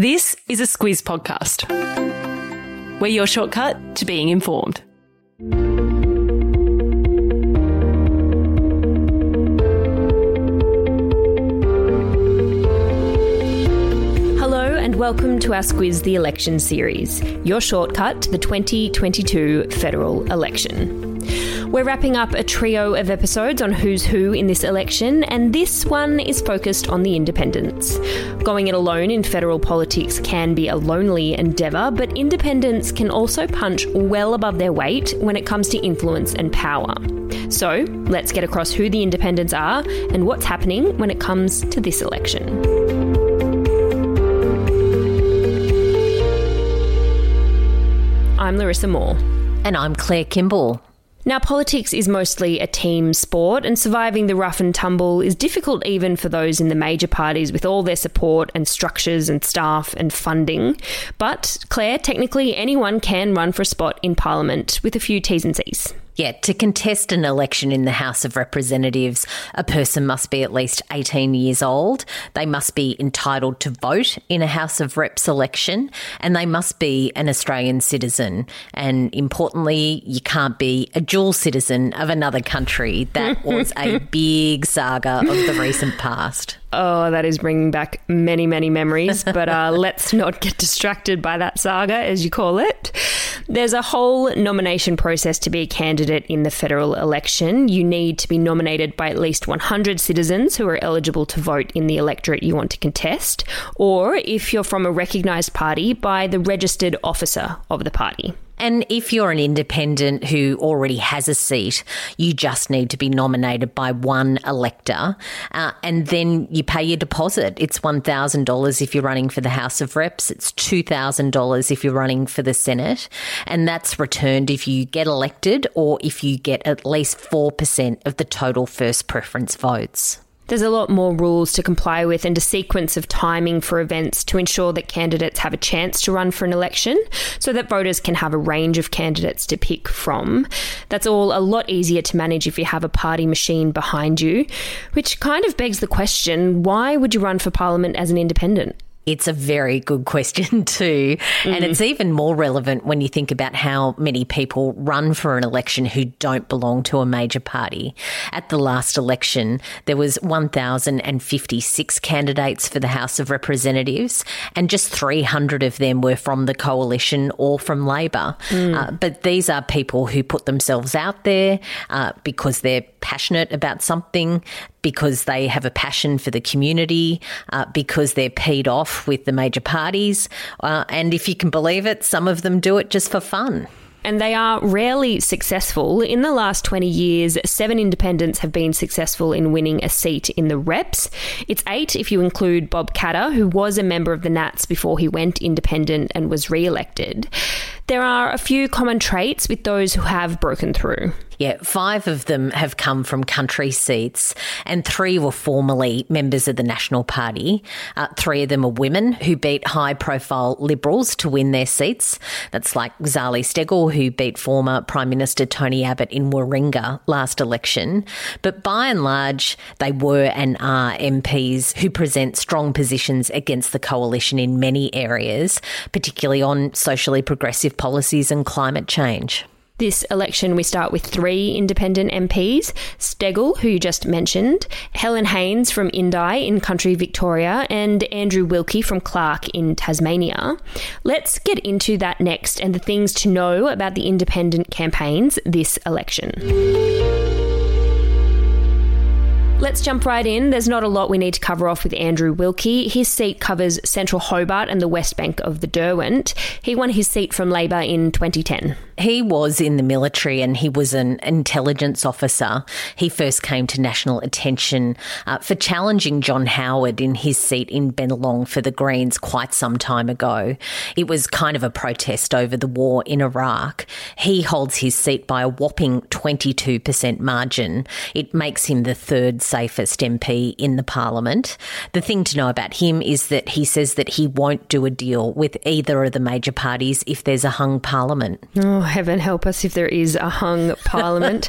This is a Squiz podcast. We're your shortcut to being informed. Hello and welcome to our Squiz the Election series, your shortcut to the 2022 federal election. We're wrapping up a trio of episodes on who's who in this election, and this one is focused on the independents. Going it alone in federal politics can be a lonely endeavour, but independents can also punch well above their weight when it comes to influence and power. So, let's get across who the independents are and what's happening when it comes to this election. I'm Larissa Moore. And I'm Claire Kimball. Now, politics is mostly a team sport, and surviving the rough and tumble is difficult even for those in the major parties with all their support and structures and staff and funding. But, Claire, technically anyone can run for a spot in Parliament with a few T's and C's. Yeah, to contest an election in the House of Representatives, a person must be at least 18 years old. They must be entitled to vote in a House of Reps election, and they must be an Australian citizen. And importantly, you can't be a citizen of another country. That was a big saga of the recent past. Oh, that is bringing back many, many memories, but uh, let's not get distracted by that saga, as you call it. There's a whole nomination process to be a candidate in the federal election. You need to be nominated by at least 100 citizens who are eligible to vote in the electorate you want to contest, or if you're from a recognised party, by the registered officer of the party. And if you're an independent who already has a seat, you just need to be nominated by one elector. Uh, and then you pay your deposit. It's $1,000 if you're running for the House of Reps, it's $2,000 if you're running for the Senate. And that's returned if you get elected or if you get at least 4% of the total first preference votes. There's a lot more rules to comply with and a sequence of timing for events to ensure that candidates have a chance to run for an election so that voters can have a range of candidates to pick from. That's all a lot easier to manage if you have a party machine behind you, which kind of begs the question why would you run for Parliament as an independent? It's a very good question, too. Mm. And it's even more relevant when you think about how many people run for an election who don't belong to a major party. At the last election, there was 1,056 candidates for the House of Representatives, and just 300 of them were from the coalition or from Labor. Mm. Uh, but these are people who put themselves out there uh, because they're passionate about something, because they have a passion for the community, uh, because they're peed off with the major parties. Uh, and if you can believe it, some of them do it just for fun and they are rarely successful. In the last 20 years, seven independents have been successful in winning a seat in the reps. It's eight if you include Bob Katter, who was a member of the Nats before he went independent and was re elected. There are a few common traits with those who have broken through. Yeah, five of them have come from country seats, and three were formerly members of the National Party. Uh, three of them are women who beat high profile Liberals to win their seats. That's like Zali Steggall, who beat former Prime Minister Tony Abbott in Warringah last election. But by and large, they were and are MPs who present strong positions against the coalition in many areas, particularly on socially progressive policies and climate change. This election, we start with three independent MPs Steggall, who you just mentioned, Helen Haines from Indi in country Victoria, and Andrew Wilkie from Clark in Tasmania. Let's get into that next and the things to know about the independent campaigns this election. Let's jump right in. There's not a lot we need to cover off with Andrew Wilkie. His seat covers central Hobart and the west bank of the Derwent. He won his seat from Labor in 2010. He was in the military and he was an intelligence officer. He first came to national attention uh, for challenging John Howard in his seat in Bennelong for the Greens quite some time ago. It was kind of a protest over the war in Iraq. He holds his seat by a whopping 22% margin. It makes him the third safest MP in the parliament. The thing to know about him is that he says that he won't do a deal with either of the major parties if there's a hung parliament. Oh, heaven help us if there is a hung parliament.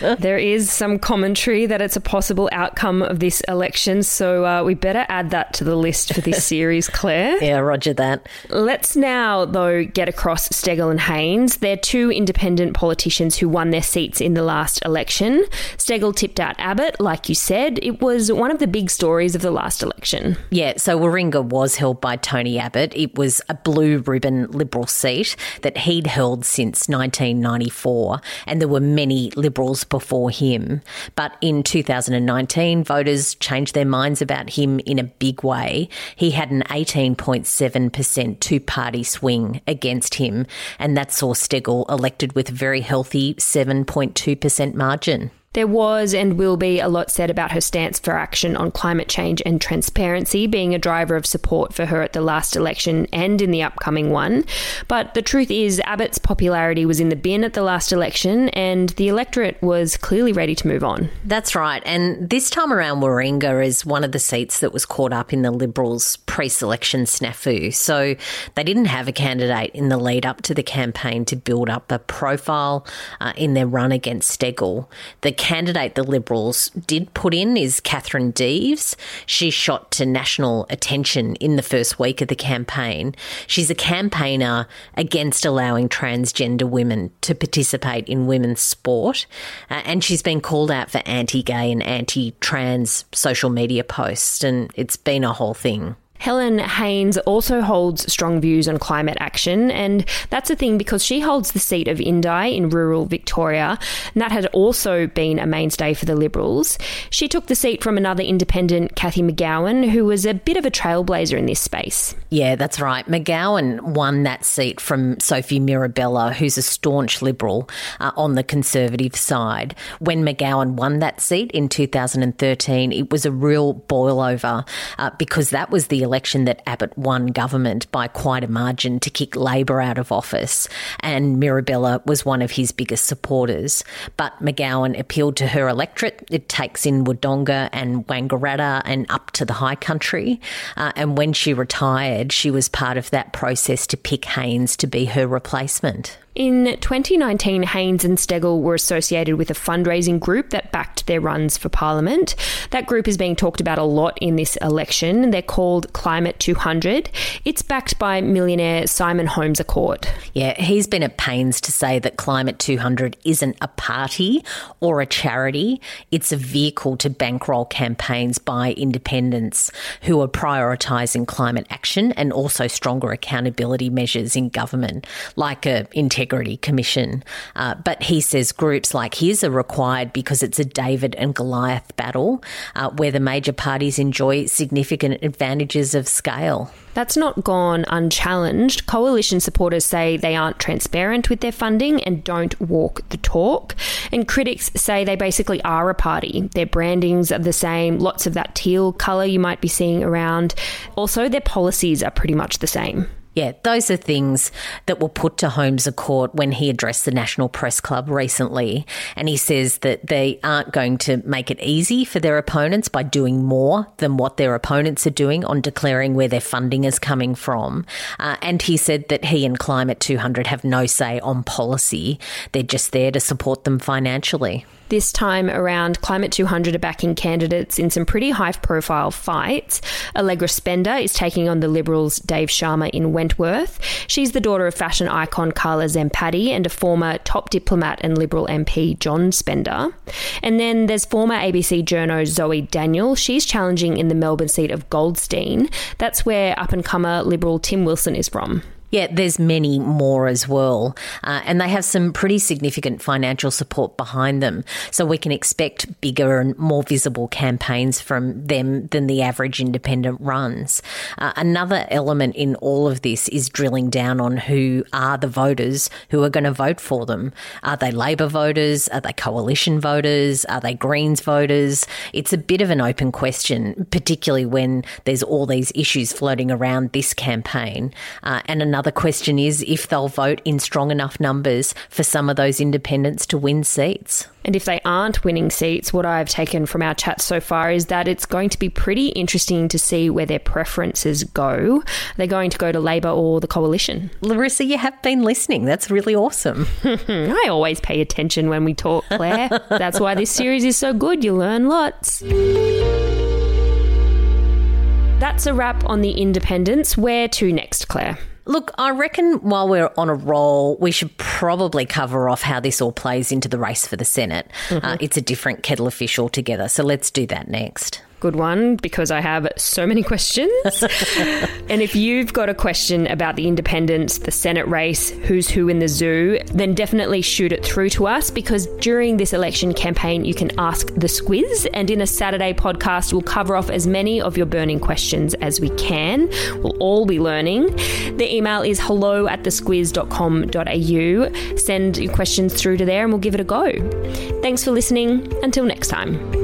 there is some commentary that it's a possible outcome of this election, so uh, we better add that to the list for this series, Claire. Yeah, roger that. Let's now, though, get across Steggall and Haines. They're two independent politicians who won their seats in the last election. Steggall tipped out Abbott, like you said. It was one of the big stories of the last election. Yeah, so Warringah was held by Tony Abbott. It was a blue ribbon Liberal seat that he'd held since 1994, and there were many Liberals before him. But in 2019, voters changed their minds about him in a big way. He had an 18.7% two party swing against him, and that saw Steggall elected with a very healthy 7.2% margin. There was and will be a lot said about her stance for action on climate change and transparency being a driver of support for her at the last election and in the upcoming one. But the truth is, Abbott's popularity was in the bin at the last election, and the electorate was clearly ready to move on. That's right. And this time around, Warringah is one of the seats that was caught up in the Liberals' pre selection snafu. So they didn't have a candidate in the lead up to the campaign to build up a profile uh, in their run against Steggall. The candidate the Liberals did put in is Katherine Deves. She shot to national attention in the first week of the campaign. She's a campaigner against allowing transgender women to participate in women's sport, uh, and she's been called out for anti gay and anti trans social media posts, and it's been a whole thing. Helen Haines also holds strong views on climate action, and that's a thing because she holds the seat of Indi in rural Victoria, and that had also been a mainstay for the Liberals. She took the seat from another independent, Cathy McGowan, who was a bit of a trailblazer in this space. Yeah, that's right. McGowan won that seat from Sophie Mirabella, who's a staunch Liberal uh, on the Conservative side. When McGowan won that seat in 2013, it was a real boil over uh, because that was the that Abbott won government by quite a margin to kick Labor out of office, and Mirabella was one of his biggest supporters. But McGowan appealed to her electorate. It takes in Wodonga and Wangaratta and up to the high country. Uh, and when she retired, she was part of that process to pick Haines to be her replacement. In 2019, Haines and Steggall were associated with a fundraising group that backed their runs for Parliament. That group is being talked about a lot in this election. They're called Climate 200. It's backed by millionaire Simon Holmes Court. Yeah, he's been at pains to say that Climate 200 isn't a party or a charity. It's a vehicle to bankroll campaigns by independents who are prioritising climate action and also stronger accountability measures in government, like a Integrity Commission. Uh, but he says groups like his are required because it's a David and Goliath battle uh, where the major parties enjoy significant advantages of scale. That's not gone unchallenged. Coalition supporters say they aren't transparent with their funding and don't walk the talk. And critics say they basically are a party. Their brandings are the same, lots of that teal colour you might be seeing around. Also, their policies are pretty much the same. Yeah, those are things that were put to Holmes à Court when he addressed the National Press Club recently. And he says that they aren't going to make it easy for their opponents by doing more than what their opponents are doing on declaring where their funding is coming from. Uh, and he said that he and Climate 200 have no say on policy, they're just there to support them financially. This time around, Climate 200 are backing candidates in some pretty high profile fights. Allegra Spender is taking on the Liberals' Dave Sharma in Wentworth. She's the daughter of fashion icon Carla Zampatti and a former top diplomat and Liberal MP John Spender. And then there's former ABC journo Zoe Daniel. She's challenging in the Melbourne seat of Goldstein. That's where up and comer Liberal Tim Wilson is from. Yeah, there's many more as well. Uh, and they have some pretty significant financial support behind them. So we can expect bigger and more visible campaigns from them than the average independent runs. Uh, another element in all of this is drilling down on who are the voters who are going to vote for them. Are they Labor voters? Are they coalition voters? Are they Greens voters? It's a bit of an open question, particularly when there's all these issues floating around this campaign. Uh, and another Another question is if they'll vote in strong enough numbers for some of those independents to win seats. And if they aren't winning seats, what I've taken from our chat so far is that it's going to be pretty interesting to see where their preferences go. They're going to go to Labor or the coalition. Larissa, you have been listening. That's really awesome. I always pay attention when we talk, Claire. That's why this series is so good. You learn lots. That's a wrap on the independents. Where to next, Claire? Look, I reckon while we're on a roll, we should probably cover off how this all plays into the race for the Senate. Mm-hmm. Uh, it's a different kettle of fish altogether. So let's do that next good one because I have so many questions. and if you've got a question about the independents, the Senate race, who's who in the zoo, then definitely shoot it through to us because during this election campaign, you can ask the squiz. And in a Saturday podcast, we'll cover off as many of your burning questions as we can. We'll all be learning. The email is hello at thesquiz.com.au. Send your questions through to there and we'll give it a go. Thanks for listening. Until next time.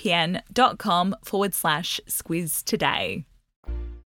vpn.com forward slash squiz today.